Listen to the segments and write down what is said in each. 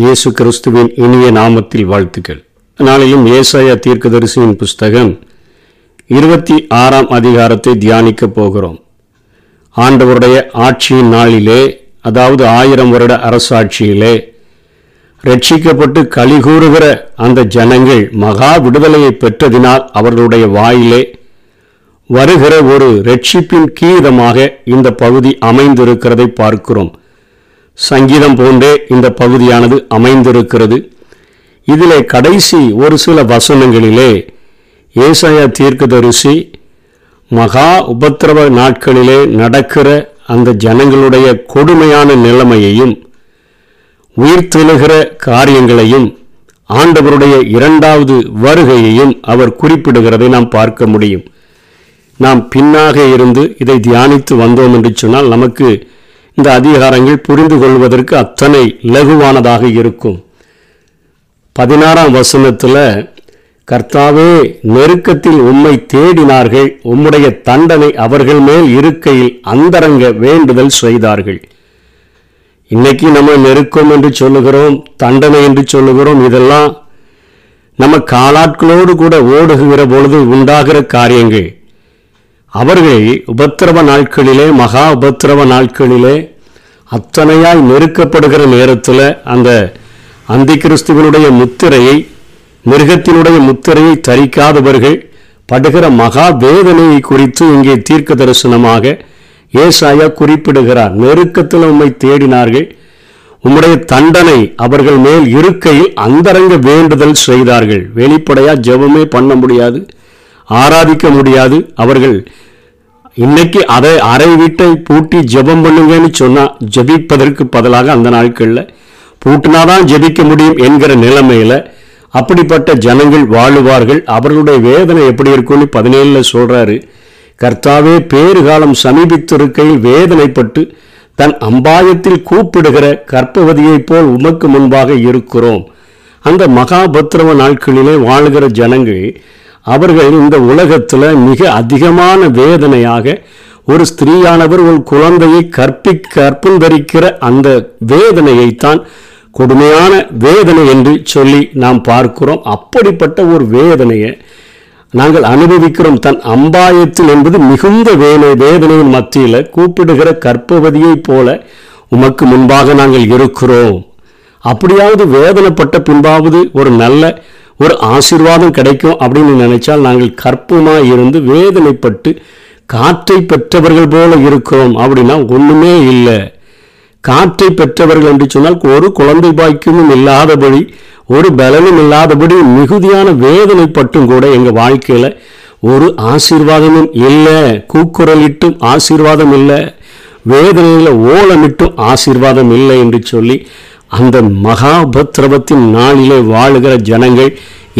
இயேசு கிறிஸ்துவின் இனிய நாமத்தில் வாழ்த்துக்கள். நாளிலும் ஏசாயா தீர்க்கதரிசியின் புஸ்தகம் இருபத்தி ஆறாம் அதிகாரத்தை தியானிக்கப் போகிறோம். ஆண்டவருடைய ஆட்சியின் நாளிலே அதாவது ஆயிரம் வருட அரசாட்சியிலே ரட்சிக்கப்பட்டு கலிகூறுகிற அந்த ஜனங்கள் மகா விடுதலையை பெற்றதினால் அவர்களுடைய வாயிலே வருகிற ஒரு ரட்சிப்பின் கீதமாக இந்த பகுதி அமைந்திருக்கிறதை பார்க்கிறோம். சங்கீதம் போன்றே இந்த பகுதியானது அமைந்திருக்கிறது. இதிலே கடைசி ஒரு சில வசனங்களிலே ஏசாயா தீர்க்கதரிசி மகா உபத்திரவ நாட்களிலே நடக்கிற அந்த ஜனங்களுடைய கொடுமையான நிலைமையையும் உயிர்த்தெழுகிற காரியங்களையும் ஆண்டவருடைய இரண்டாவது வருகையையும் அவர் குறிப்பிடுகிறதை நாம் பார்க்க முடியும். நாம் பின்னாக இருந்து இதை தியானித்து வந்தோம் என்று சொன்னால் நமக்கு இந்த அதிகாரங்கள் புரிந்து கொள்வதற்கு அத்தனை இலகுவானதாக இருக்கும். பதினாறாம் வசனத்தில் கர்த்தாவே நெருக்கத்தில் உம்மை தேடினார்கள் உம்முடைய தண்டனை அவர்கள் மேல் இருக்கையில் அந்தரங்க வேண்டுதல் செய்தார்கள். இன்னைக்கு நம்ம நெருக்கம் என்று சொல்லுகிறோம் தண்டனை என்று சொல்லுகிறோம் இதெல்லாம் நம்ம காலாட்களோடு கூட ஓடுகிற பொழுது உண்டாகிற காரியங்கள். அவர்களை உபத்திரவ நாட்களிலே மகா உபத்திரவ நாட்களிலே அத்தனையாய் நெருக்கப்படுகிற நேரத்தில் அந்த அந்தி கிறிஸ்துவனுடைய முத்திரையை மிருகத்தினுடைய முத்திரையை தரிக்காதவர்கள் படுகிற மகா வேதனையை குறித்து இங்கே தீர்க்க தரிசனமாக ஏசாயா குறிப்பிடுகிறார். நெருக்கத்தில் உம்மை தேடினார்கள். உம்முடைய தண்டனை அவர்கள் மேல் இருக்கையில் அந்தரங்க வேண்டுதல் செய்தார்கள். வெளிப்படையாக ஜெபமே பண்ண முடியாது. ஆராதிக்க முடியாது. அவர்கள் இன்னைக்கு அதை அறை வீட்டை பூட்டி ஜெபம் பண்ணுங்கன்னு சொன்னா ஜெபிப்பதற்கு பதிலாக அந்த நாட்களில் பூட்டினாதான் ஜெபிக்க முடியும் என்கிற நிலைமையில அப்படிப்பட்ட ஜனங்கள் வாழுவார்கள். அவர்களுடைய வேதனை எப்படி இருக்கும்னு பதினேழுல சொல்றாரு. கர்த்தாவே பேறுகாலம் சமீபித்திருக்கையில் வேதனைப்பட்டு தன் அம்பாயத்தில் கூப்பிடுகிற கற்பவதியைப் போல் உமக்கு முன்பாக இருக்கிறோம். அந்த மகாபத்திரவ நாட்களிலே வாழுகிற ஜனங்கள் அவர்கள் இந்த உலகத்தில் மிக அதிகமான வேதனையாக ஒரு ஸ்திரீயானவர் ஒரு குழந்தையை கற்பி கற்புந்தரிக்கிற அந்த வேதனையைத்தான் கொடுமையான வேதனை என்று சொல்லி நாம் பார்க்கிறோம். அப்படிப்பட்ட ஒரு வேதனையை நாங்கள் அனுபவிக்கிறோம். தன் அம்பாயத்தில் என்பது மிகுந்த வேலை வேதனையின் மத்தியில் கூப்பிடுகிற கற்பவதியைப் போல உமக்கு முன்பாக நாங்கள் இருக்கிறோம். அப்படியாவது வேதனைப்பட்ட பின்பாவது ஒரு நல்ல ஒரு ஆசீர்வாதம் கிடைக்கும் அப்படின்னு நினைச்சால் நாங்கள் கற்பமாக இருந்து வேதனைப்பட்டு காற்றை பெற்றவர்கள் போல இருக்கிறோம் அப்படின்னா ஒன்றுமே இல்லை. காற்றை பெற்றவர்கள் என்று சொன்னால் ஒரு குழந்தை பாக்கியமும் இல்லாதபடி ஒரு பலனும் இல்லாதபடி மிகுதியான வேதனைப்பட்டும் கூட எங்கள் வாழ்க்கையில் ஒரு ஆசீர்வாதமும் இல்லை. கூக்குரலிட்டும் ஆசீர்வாதம் இல்லை. வேதனையில் ஓலமிட்டும் ஆசீர்வாதம் இல்லை என்று சொல்லி அந்த மகாபத்ரவத்தின் நாளிலே வாழுகிற ஜனங்கள்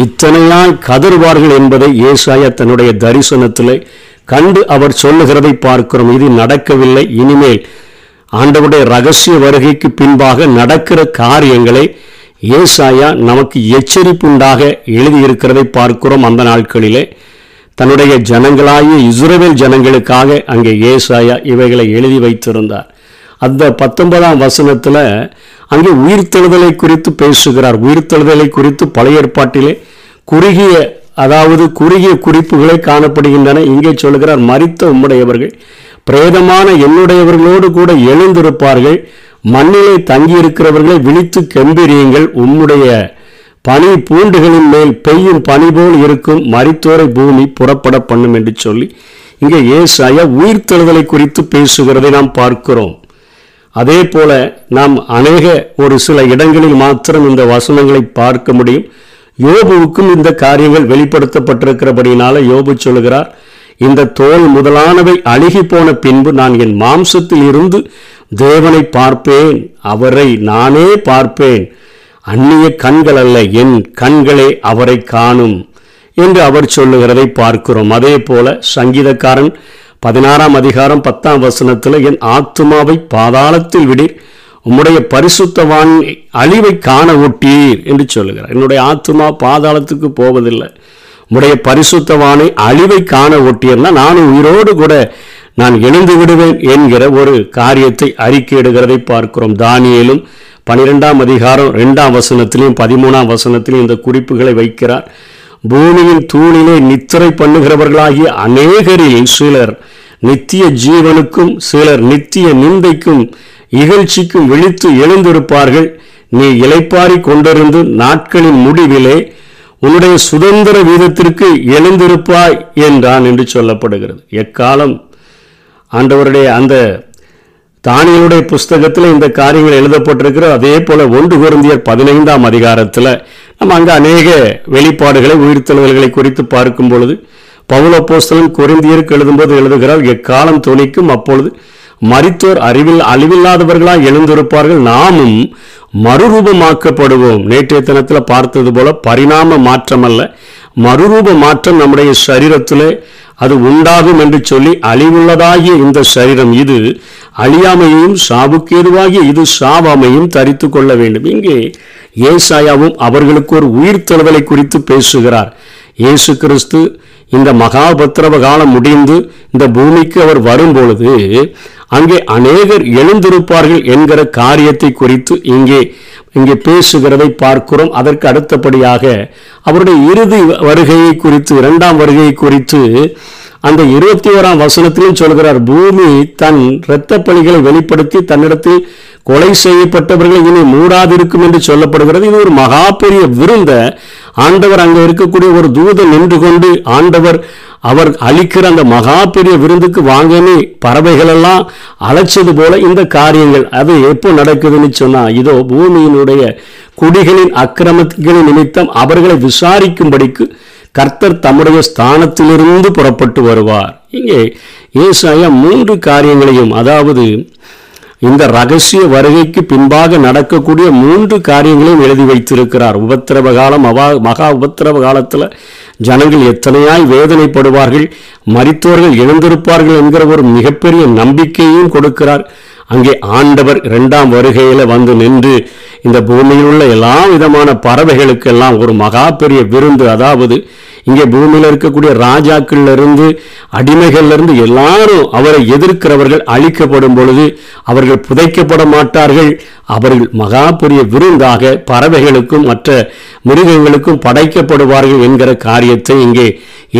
இத்தனையாய் கதறுவார்கள் என்பதை ஏசாயா தன்னுடைய தரிசனத்தில் கண்டு அவர் சொல்லுகிறதை பார்க்கிறோம். இது நடக்கவில்லை. இனிமேல் ஆண்டவருடைய ரகசிய வருகைக்கு பின்பாக நடக்கிற காரியங்களை ஏசாயா நமக்கு எச்சரிப்புண்டாக எழுதியிருக்கிறதை பார்க்கிறோம் அந்த நாட்களிலே. தன்னுடைய ஜனங்களாகிய இஸ்ரேல் ஜனங்களுக்காக அங்கே ஏசாயா இவைகளை எழுதி வைத்திருந்தார். அந்த பத்தொன்பதாம் வசனத்தில் அங்கே உயிர்த்தெழுதலை குறித்து பேசுகிறார். உயிர்த்தெழுதலை குறித்து பழைய ஏற்பாட்டிலே குறுகிய அதாவது குறுகிய குறிப்புகளை காணப்படுகின்றன. இங்கே சொல்கிறார் மறித்த உம்முடையவர்கள் பிரேதமான என்னுடையவர்களோடு கூட எழுந்திருப்பார்கள். மண்ணிலே தங்கியிருக்கிறவர்களை விழித்து கெம்பிரியுங்கள். உம்முடைய பனி பூண்டுகளின் மேல் பெய்யும் பனி போல் இருக்கும். மரித்தோரை பூமி புறப்பட பண்ணும் என்று சொல்லி இங்கே ஏசாயா உயிர்த்தெழுதலை குறித்து பேசுகிறதை நாம் பார்க்கிறோம். அதே போல நாம் அநேக ஒரு சில இடங்களில் மாத்திரம் இந்த வசனங்களை பார்க்க முடியும். யோபுவுக்கும் இந்த காரியங்கள் வெளிப்படுத்தப்பட்டிருக்கிறபடினால யோபு சொல்கிறார் இந்த தோல் முதலானவை அழுகி போன பின்பு நான் என் மாம்சத்தில் இருந்து தேவனை பார்ப்பேன் அவரை நானே பார்ப்பேன். அந்நிய கண்கள் அல்ல என் கண்களே அவரை காணும் என்று அவர் சொல்லுகிறதை பார்க்கிறோம். அதே போல சங்கீதக்காரன் பதினாறாம் அதிகாரம் பத்தாம் வசனத்தில் என் ஆத்துமாவை பாதாளத்தில் விடீர் உம்முடைய பரிசுத்தவான் அழிவை காண ஒட்டீர் என்று சொல்லுகிறார். என்னுடைய ஆத்துமா பாதாளத்துக்கு போவதில்லை. உம்முடைய பரிசுத்தவானை அழிவை காண ஓட்டியர்னா நானும் உயிரோடு கூட நான் எழுந்து விடுவேன் என்கிற ஒரு காரியத்தை அறிக்கையிடுகிறதை பார்க்கிறோம். தானியலும் பனிரெண்டாம் அதிகாரம் ரெண்டாம் வசனத்திலையும் பதிமூணாம் வசனத்திலையும் இந்த குறிப்புகளை வைக்கிறார். பூமியின் தூணிலே நித்திரை பண்ணுகிறவர்களாகிய அநேகரில் சிலர் நித்திய ஜீவனுக்கும் சிலர் நித்திய நிந்தைக்கும் இகழ்ச்சிக்கும் விழித்து எழுந்திருப்பார்கள். நீ இலைப்பாரி கொண்டிருந்து நாட்களின் முடிவிலே உன்னுடைய சுதந்திர வீதத்திற்கு எழுந்திருப்பாய் என்றான் என்று சொல்லப்படுகிறது. எக்காலம்? ஆண்டவருடைய அந்த தானியலுடைய புஸ்தகத்தில் இந்த காரியங்கள் எழுதப்பட்டிருக்கிற அதே போல ஒன்று குருந்தியர் பதினைந்தாம் அதிகாரத்தில் நம்ம அங்கே அநேக வெளிப்பாடுகளை உயிர்த்தெழுதல்களை குறித்து பார்க்கும் பொழுது பவுலப்போஸ்தலன் குறைந்தியருக்கு எழுதும்போது எழுதுகிறார் எக்காலம் துணிக்கும் அப்பொழுது மறித்தோர் அறிவில் அழிவில்லாதவர்களாக எழுந்திருப்பார்கள் நாமும் மறுரூபமாக்கப்படுவோம். நேற்றைய தினத்தில் பார்த்தது போல பரிணாம மாற்றம் அல்ல மறுரூப மாற்றம் நம்முடைய சரீரத்தில் அது உண்டாகும் என்று சொல்லி அழிவுள்ளதாகிய இந்த சரீரம் இது. அழியாமையும் சாவுக்கேதுவாகிய இது சாவாமையும் தரித்து கொள்ள வேண்டும். இங்கே ஏசாயாவும் அவர்களுக்கு ஒரு உயிர் தழுவலை குறித்து பேசுகிறார். இயேசு கிறிஸ்து இந்த மகாபத்திரவ காலம் முடிந்து இந்த பூமிக்கு அவர் வரும்பொழுது அங்கே அநேகர் எழுந்திருப்பார்கள் என்கிற காரியத்தை குறித்து இங்கே இங்கே பேசுகிறதை பார்க்கிறோம். அதற்கு அடுத்தபடியாக அவருடைய இறுதி வருகையை குறித்து இரண்டாம் வருகையை குறித்து அந்த இருபத்தி ஓராம் வசனத்திலும் சொல்கிறார் பூமி தன் இரத்த பணிகளை வெளிப்படுத்தி தன்னிடத்தில் கொலை செய்யப்பட்டவர்கள் இனி மூடாதிருக்கும் என்று சொல்லப்படுகிறது. இது ஒரு மகா பெரிய விருந்த. ஆண்டவர் அங்கே இருக்கக்கூடிய ஒரு தூதன் நின்று கொண்டு ஆண்டவர் அவர் அளிக்கிற அந்த மகா பெரிய விருந்துக்கு வாங்கன்னு பறவைகளெல்லாம் அழைச்சது போல இந்த காரியங்கள் அது எப்போ நடக்குதுன்னு சொன்னா இதோ பூமியினுடைய குடிகளின் அக்கிரமங்களின் நிமித்தம் அவர்களை விசாரிக்கும்படிக்கு கர்த்தர் தம்முடைய ஸ்தானத்திலிருந்து புறப்பட்டு வருவார். இங்கே ஏசாயா மூன்று காரியங்களையும் அதாவது இந்த ரகசிய வருகைக்கு பின்பாக நடக்கக்கூடிய மூன்று காரியங்களையும் எழுதி வைத்திருக்கிறார். உபத்திரவ காலம் அவா மகா உபத்திரவ காலத்தில் ஜனங்கள் எத்தனையாய் வேதனைப்படுவார்கள் மரித்தோர்கள் எழுந்திருப்பார்கள் என்கிற ஒரு மிகப்பெரிய நம்பிக்கையும் கொடுக்கிறார். அங்கே ஆண்டவர் இரண்டாம் வருகையில் வந்து நின்று இந்த பூமியில் உள்ள எல்லா விதமான பறவைகளுக்கெல்லாம் ஒரு மகா பெரிய விருந்து. அதாவது இங்கே பூமியில் இருக்கக்கூடிய ராஜாக்கள்லேருந்து அடிமைகள்லேருந்து எல்லாரும் அவரை எதிர்க்கிறவர்கள் அழிக்கப்படும் பொழுது அவர்கள் புதைக்கப்பட மாட்டார்கள். அவர்கள் மகா பெரிய விருந்தாக பறவைகளுக்கும் மற்ற மிருகங்களுக்கும் படைக்கப்படுவார்கள் என்கிற காரியத்தை இங்கே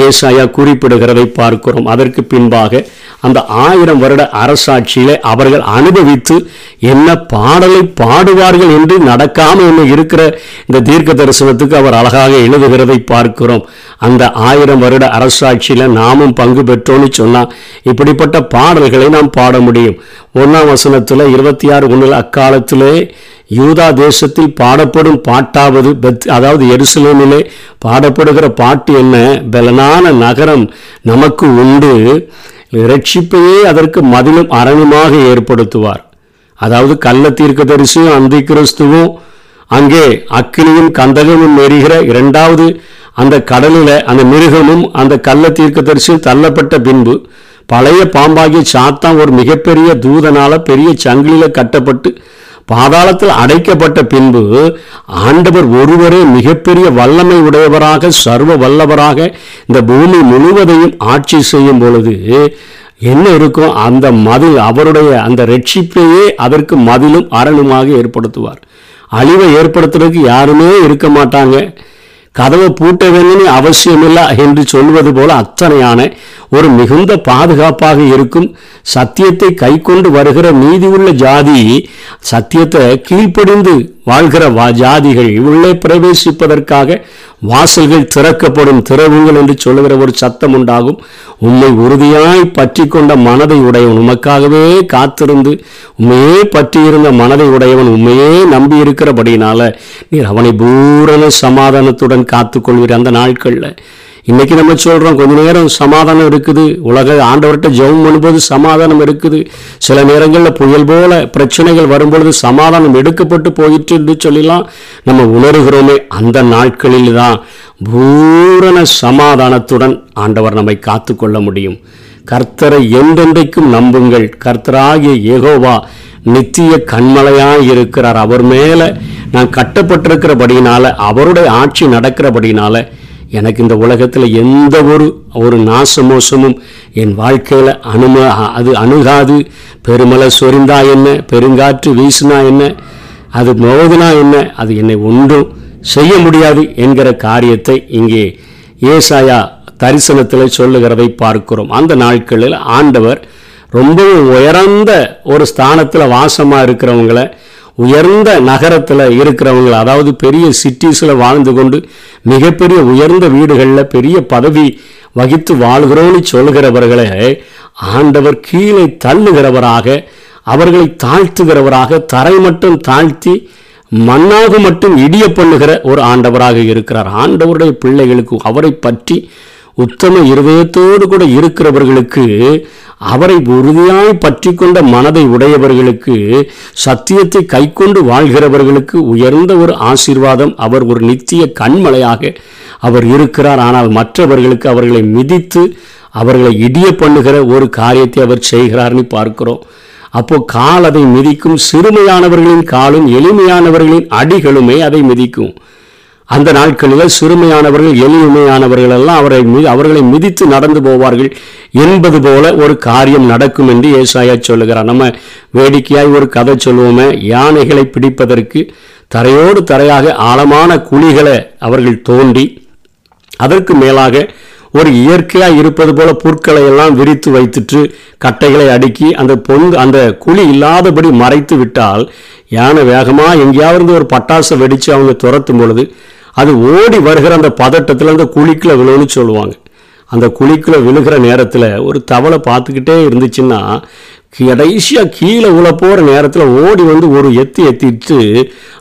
ஏசாயா குறிப்பிடுகிறதை பார்க்கிறோம். அதற்கு பின்பாக அந்த ஆயிரம் வருட அரசாட்சியில அவர்கள் அனுபவித்து என்ன பாடலை பாடுவார்கள் என்று நடக்காமல் இன்னும் இருக்கிற இந்த தீர்க்க தரிசனத்துக்கு அவர் அழகாக எழுதுகிறதை பார்க்கிறோம். அந்த ஆயிரம் வருட அரசாட்சியில் நாமும் பங்கு பெற்றோன்னு சொன்னால் இப்படிப்பட்ட பாடல்களை நாம் பாட முடியும். ஒன்றாம் வசனத்தில் இருபத்தி ஆறு ஒன்றில் அக்காலத்திலே யூதா தேசத்தில் பாடப்படும் பாட்டாவது பெத் அதாவது எருசலேமிலே பாடப்படுகிற பாட்டு என்ன? பலனான நகரம் நமக்கு உண்டு. ரட்சிப்பையே அதற்கு மதிலும் அரணுமாக ஏற்படுத்துவார். அதாவது கள்ள தீர்க்கதரிசியும் அந்தி கிறிஸ்துவும் அங்கே அக்கினியும் கந்தகமும் எரிகிற இரண்டாவது அந்த கடலில் அந்த மிருகமும் அந்த கள்ள தீர்க்கதரிசியும் தள்ளப்பட்ட பின்பு பழைய பாம்பாகிய சாத்தான் ஒரு மிகப்பெரிய தூதனால பெரிய சங்கிலியில் கட்டப்பட்டு பாதாளத்தில் அடைக்கப்பட்ட பின்பு ஆண்டவர் ஒருவரே மிகப்பெரிய வல்லமை உடையவராக சர்வ வல்லவராக இந்த பூமி முழுவதையும் ஆட்சி செய்யும் பொழுது என்ன இருக்கும்? அந்த மதில் அவருடைய அந்த ரட்சிப்பையே அதற்கு மதிலும் அரணுமாக ஏற்படுத்துவார். அழிவை ஏற்படுத்துறதுக்கு யாருமே இருக்க மாட்டாங்க. கதவை பூட்ட வேணும்னு அவசியமில்லை என்று சொல்வது போல அத்தனையான ஒரு மிகுந்த பாதுகாப்பாக இருக்கும் சத்தியத்தை கை கொண்டு வருகிற நீதி உள்ள ஜாதி சத்தியத்தை கீழ்ப்படிந்து வாழ்கிற வா ஜாதிகள் உள்ளே பிரவேசிப்பதற்காக வாசல்கள் திறக்கப்படும் திறவுங்கள் என்று சொல்லுகிற ஒரு சத்தம் உண்டாகும். உண்மை உறுதியாய் பற்றி கொண்ட மனதை உடையவன் உமக்காகவே காத்திருந்து உண்மையே பற்றியிருந்த மனதை உடையவன் உண்மையே நம்பி இருக்கிறபடினால நீர் அவனை பூரண சமாதானத்துடன் காத்துக்கொள்வீர் அந்த நாட்களில். இன்னைக்கு நம்ம சொல்றோம் கொஞ்ச நேரம் சமாதானம் இருக்குது. உலக ஆண்டவர்கிட்ட ஜெபம் பண்ணும்போது சமாதானம் இருக்குது. சில நேரங்களில் புயல் போல பிரச்சனைகள் வரும்பொழுது சமாதானம் எடுக்கப்பட்டு போயிட்டு என்று சொல்லலாம். நம்ம உணர்கிறோமே அந்த நாட்களில் தான் பூரண சமாதானத்துடன் ஆண்டவர் நம்மை காத்துக்கொள்ள முடியும். கர்த்தரை என்றென்றைக்கும் நம்புங்கள். கர்த்தராகிய ஏகோவா நித்திய கண்மலையாக இருக்கிறார். அவர் மேலே நான் கட்டப்பட்டிருக்கிறபடினால அவருடைய ஆட்சி நடக்கிறபடினால எனக்கு இந்த உலகத்தில் எந்த ஒரு ஒரு நாசமோசமும் என் வாழ்க்கையில் அனும அது அணுகாது. பெருமலை சொரிந்தா என்ன? பெருங்காற்று வீசினா என்ன? அது மோதினா என்ன? அது என்னை ஒன்றும் செய்ய முடியாது என்கிற காரியத்தை இங்கே ஏசாயா தரிசனத்தில் சொல்லுகிறதை பார்க்கிறோம். அந்த நாட்களில் ஆண்டவர் ரொம்பவும் உயர்ந்த ஒரு ஸ்தானத்தில் வாசமாக இருக்கிறவங்கள உயர்ந்த நகரத்தில் இருக்கிறவங்க அதாவது பெரிய சிட்டிஸில் வாழ்ந்து கொண்டு மிகப்பெரிய உயர்ந்த வீடுகளில் பெரிய பதவி வகித்து வாழ்கிறோன்னு சொல்கிறவர்களை ஆண்டவர் கீழே தள்ளுகிறவராக அவர்களை தாழ்த்துகிறவராக தரை மட்டும் தாழ்த்தி மண்ணாக மட்டும் இடிய பண்ணுகிற ஒரு ஆண்டவராக இருக்கிறார். ஆண்டவருடைய பிள்ளைகளுக்கு அவரை பற்றி உத்தம இருதயத்தோடு கூட இருக்கிறவர்களுக்கு அவரை உறுதியாய் பற்றி கொண்ட மனதை உடையவர்களுக்கு சத்தியத்தை கைக்கொண்டு வாழ்கிறவர்களுக்கு உயர்ந்த ஒரு ஆசீர்வாதம் அவர் ஒரு நித்திய கண்மலையாக அவர் இருக்கிறார். ஆனால் மற்றவர்களுக்கு அவர்களை மிதித்து அவர்களை இடிய பண்ணுகிற ஒரு காரியத்தை அவர் செய்கிறார்னு பார்க்கிறோம். அப்போ கால் அதை மிதிக்கும் சிறுமையானவர்களின் காலும் எளிமையானவர்களின் அடிகளுமே அதை மிதிக்கும். அந்த நாட்களில் சிறுமையானவர்கள் எளிமையானவர்கள் எல்லாம் அவரை அவர்களை மிதித்து நடந்து போவார்கள் என்பது போல ஒரு காரியம் நடக்கும் என்று ஏசாயா சொல்லுகிறார். நம்ம வேடிக்கையாய் ஒரு கதை சொல்லுவோமே யானைகளை பிடிப்பதற்கு தரையோடு தரையாக ஆழமான குழிகளை அவர்கள் தோண்டி அதற்கு மேலாக ஒரு இயற்கையாக இருப்பது போல புற்களை எல்லாம் விரித்து வைத்துட்டு கட்டைகளை அடுக்கி அந்த பொங்கு அந்த குழி இல்லாதபடி மறைத்து விட்டால் யானை வேகமாக எங்கேயாவது ஒரு பட்டாசை வெடித்து அவங்க துரத்தும் பொழுது அது ஓடி வருகிற அந்த பதட்டத்தில் அந்த குழிக்குள்ள விழுன்னு சொல்லுவாங்க. அந்த குழிக்குள்ள விழுகிற நேரத்தில் ஒரு தவளை பார்த்துக்கிட்டே இருந்துச்சுன்னா கடைசியாக கீழே உள்ள போகிற நேரத்தில் ஓடி வந்து ஒரு எத்தி எத்திட்டு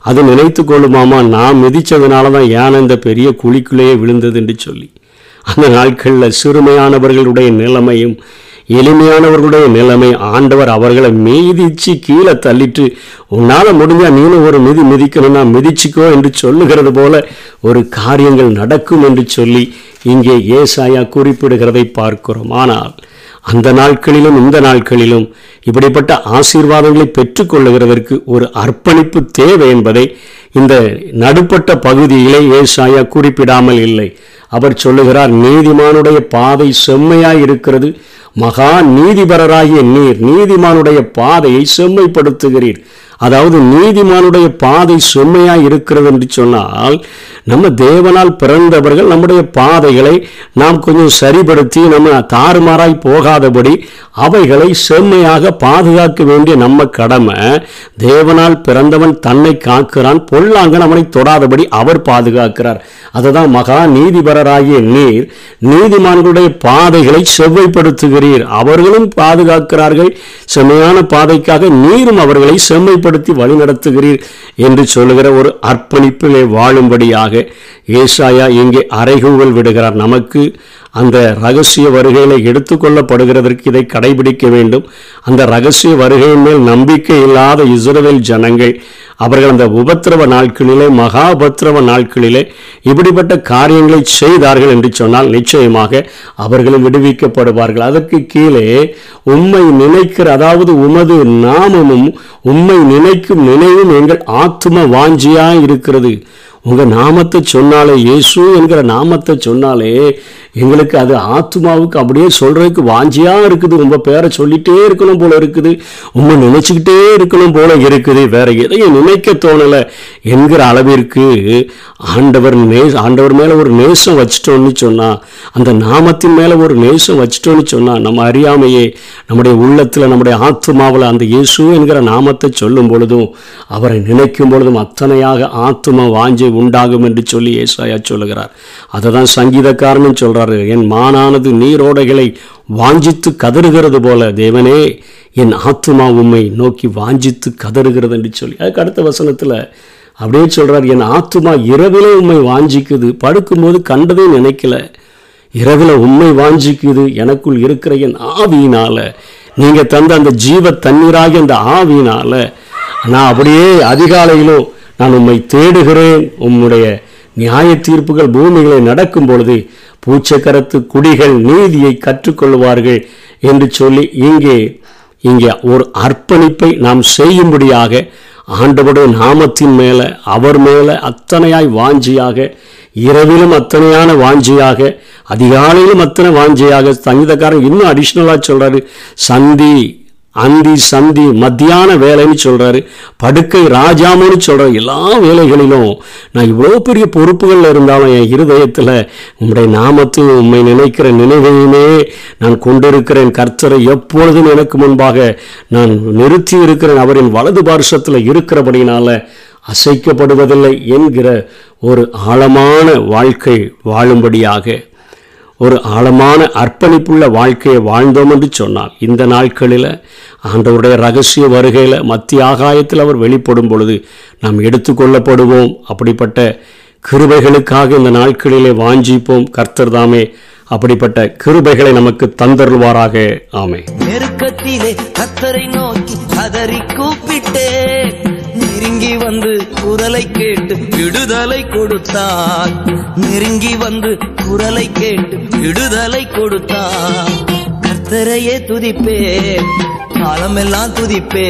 அது நினைத்து கொள்ளுமாமா நான் மிதித்ததுனால தான் யானை இந்த பெரிய குழிக்குள்ளேயே விழுந்ததுன்னு சொல்லி. அந்த நாட்களில் சிறுமையானவர்களுடைய நிலைமையும் எளிமையானவர்களுடைய நிலைமை ஆண்டவர் அவர்களை மீதிச்சு கீழே தள்ளிட்டு உன்னால் முடிஞ்சால் நீனும் ஒரு மிதி மிதிக்கணும்னா மிதிச்சுக்கோ என்று சொல்லுகிறது போல ஒரு காரியங்கள் நடக்கும் என்று சொல்லி இங்கே ஏசாயா குறிப்பிடுகிறதை பார்க்கிறோம். ஆனால் அந்த நாட்களிலும் இந்த நாட்களிலும் இப்படிப்பட்ட ஆசீர்வாதங்களை பெற்றுக்கொள்ளுகிறதற்கு ஒரு அர்ப்பணிப்பு தேவை என்பதை இந்த நடுப்பட்ட பகுதியிலே ஏசாயா குறிப்பிடாமல் இல்லை. அவர் சொல்லுகிறார் நீதிமானுடைய பாதை செம்மையாய் இருக்கிறது. மகா நீதிபரராகிய நீர் நீதிமானுடைய பாதையை செம்மைப்படுத்துகிறீர். அதாவது நீதிமானுடைய பாதை செம்மையாக இருக்கிறது என்று சொன்னால் நம்ம தேவனால் பிறந்தவர்கள் நம்முடைய பாதைகளை நாம் கொஞ்சம் சரிபடுத்தி நம்ம தாறுமாறாய் போகாதபடி அவைகளை செம்மையாக பாதுகாக்க வேண்டிய நம்ம கடமை தேவனால் பிறந்தவன் தன்னை காக்கிறான் பொல்லாங்கன் அவனை தொடாதபடி அவர் பாதுகாக்கிறார். அதுதான் மகா நீதிபரராகிய நீர் நீதிமான்களுடைய பாதைகளை செவ்வைப்படுத்துகிறீர். அவர்களும் பாதுகாக்கிறார்கள். செம்மையான பாதைக்காக நீரும் அவர்களை செம்மைப்படுத்த வழிநடத்துகிறீர் என்று சொல்லுகிற ஒரு அர்ப்பணிப்பிலே வாழும்படியாக ஏசாயா இங்கே அறைகூவல் விடுகிறார். நமக்கு அந்த ரகசிய வருகைகளை எடுத்துக்கொள்ளப்படுகிறதற்கு இதை கடைபிடிக்க வேண்டும். அந்த ரகசிய வருகையின் மேல் நம்பிக்கை இல்லாத இஸ்ரவேல் ஜனங்கள் அவர்கள் அந்த உபத்திரவ நாட்களிலே மகா உபத்திரவ நாட்களிலே இப்படிப்பட்ட காரியங்களை செய்தார்கள் என்று சொன்னால் நிச்சயமாக அவர்களும் விடுவிக்கப்படுவார்கள். அதற்கு கீழே உண்மை நினைக்கிற அதாவது உமது நாமமும் உண்மை நினைக்கும் நினைவும் எங்கள் ஆத்ம வாஞ்சியாக இருக்கிறது. உங்கள் நாமத்தை சொன்னாலே இயேசு என்கிற நாமத்தை சொன்னாலே எங்களுக்கு அது ஆத்மாவுக்கு அப்படியே சொல்கிறதுக்கு வாஞ்சியாக இருக்குது. உங்கள் பேரை சொல்லிகிட்டே இருக்கணும் போல் இருக்குது. உண்மை நினச்சிக்கிட்டே இருக்கணும் போல் இருக்குது. வேறு எதையும் நினைக்க தோணலை என்கிற அளவிற்கு ஆண்டவர் நே ஆண்டவர் மேலே ஒரு நேசம் வச்சிட்டோன்னு சொன்னால் அந்த நாமத்தின் மேலே ஒரு நேசம் வச்சிட்டோன்னு சொன்னால் நம்ம அறியாமையே நம்முடைய உள்ளத்தில் நம்முடைய ஆத்மாவில் அந்த இயேசு என்கிற நாமத்தை சொல்லும் பொழுதும் அவரை நினைக்கும் பொழுதும் அத்தனையாக ஆத்மா வாஞ்சி உண்டாகும் என்று சொல்லி ஏசாயா சொல்லுகிறார். அதை தான் சங்கீதக்காரனும் சொல்கிறாரு என் மானானது நீரோடைகளை வாஞ்சித்து கதறுகிறது போல தேவனே என் ஆத்மா உம்மை நோக்கி வாஞ்சித்து கதறுகிறது என்று சொல்லி. அதுக்கு அடுத்த வசனத்தில் அப்படியே சொல்கிறார் என் ஆத்மா இரவிலே உண்மை வாஞ்சிக்குது படுக்கும்போது கண்டதே நினைக்கல. இரவில் உண்மை வாஞ்சிக்குது எனக்குள் இருக்கிற என் ஆவியினால். நீங்கள் தந்த அந்த ஜீவ தண்ணீராகி அந்த ஆவியினால். நான் அப்படியே அதிகாலையிலும் நான் உம்மை தேடுகிறேன். உம்முடைய நியாய தீர்ப்புகள் பூமிகளை நடக்கும் பொழுது பூச்சக்கரத்து குடிகள் நீதியை கற்றுக்கொள்வார்கள் என்று சொல்லி இங்கே இங்கே ஒரு அர்ப்பணிப்பை நாம் செய்யும்படியாக ஆண்டவருடைய நாமத்தின் மேலே அவர் மேலே அத்தனையாய் வாஞ்சியாக இரவிலும் அத்தனையான வாஞ்சியாக அதிகாலையிலும் அத்தனை வாஞ்சியாக சங்கீதக்காரன் இன்னும் அடிஷ்னலாக சொல்கிறாரு சந்தி அந்தி சந்தி மத்தியான வேலைன்னு சொல்கிறாரு படுக்கை ராஜாமுன்னு சொல்கிற எல்லா வேலைகளிலும் நான் இவ்வளோ பெரிய பொறுப்புகளில் இருந்தாலும் என் இருதயத்தில் உங்களுடைய நாமத்தையும் உம்மை நினைக்கிற நினைவையுமே நான் கொண்டிருக்கிறேன். கர்த்தரை எப்பொழுதும் எனக்கு முன்பாக நான் நிறுத்தி இருக்கிறேன். அவரின் வலது பார்சத்தில் இருக்கிறபடினால அசைக்கப்படுவதில்லை என்கிற ஒரு ஆழமான வாழ்க்கை வாழும்படியாக ஒரு ஆழமான அர்ப்பணிப்புள்ள வாழ்க்கையை வாழ்ந்தோம் என்று சொன்னார். இந்த நாட்களில் ஆண்டவருடைய ரகசிய வருகையில் மத்திய ஆகாயத்தில் அவர் வெளிப்படும் பொழுது நாம் எடுத்துக்கொள்ளப்படுவோம் அப்படிப்பட்ட கிருபைகளுக்காக இந்த நாட்களிலே வாஞ்சிப்போம். கர்த்தர் தாமே அப்படிப்பட்ட கிருபைகளை நமக்கு தந்தருள்வாராக. ஆமே நெருக்கத்திலே கத்தரை நோக்கி கதறி கூப்பிட்டே நெருங்கி வந்து குரலை கேட்டு விடுதலை கொடுத்தார். நெருங்கி வந்து குரலை கேட்டு விடுதலை கொடுத்தார். கர்த்தரையே துதிப்பே காலமெல்லாம் துதிப்பே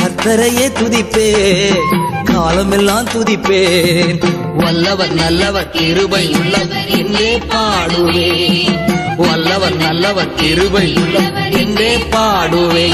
கர்த்தரையே துதிப்பே காலமெல்லாம் துதிப்பேன். வல்லவர் நல்லவர் கிருபை உள்ளவர் என்றே பாடுவே. வல்லவர் நல்லவர் கிருபை உள்ளவர் என்றே பாடுவே.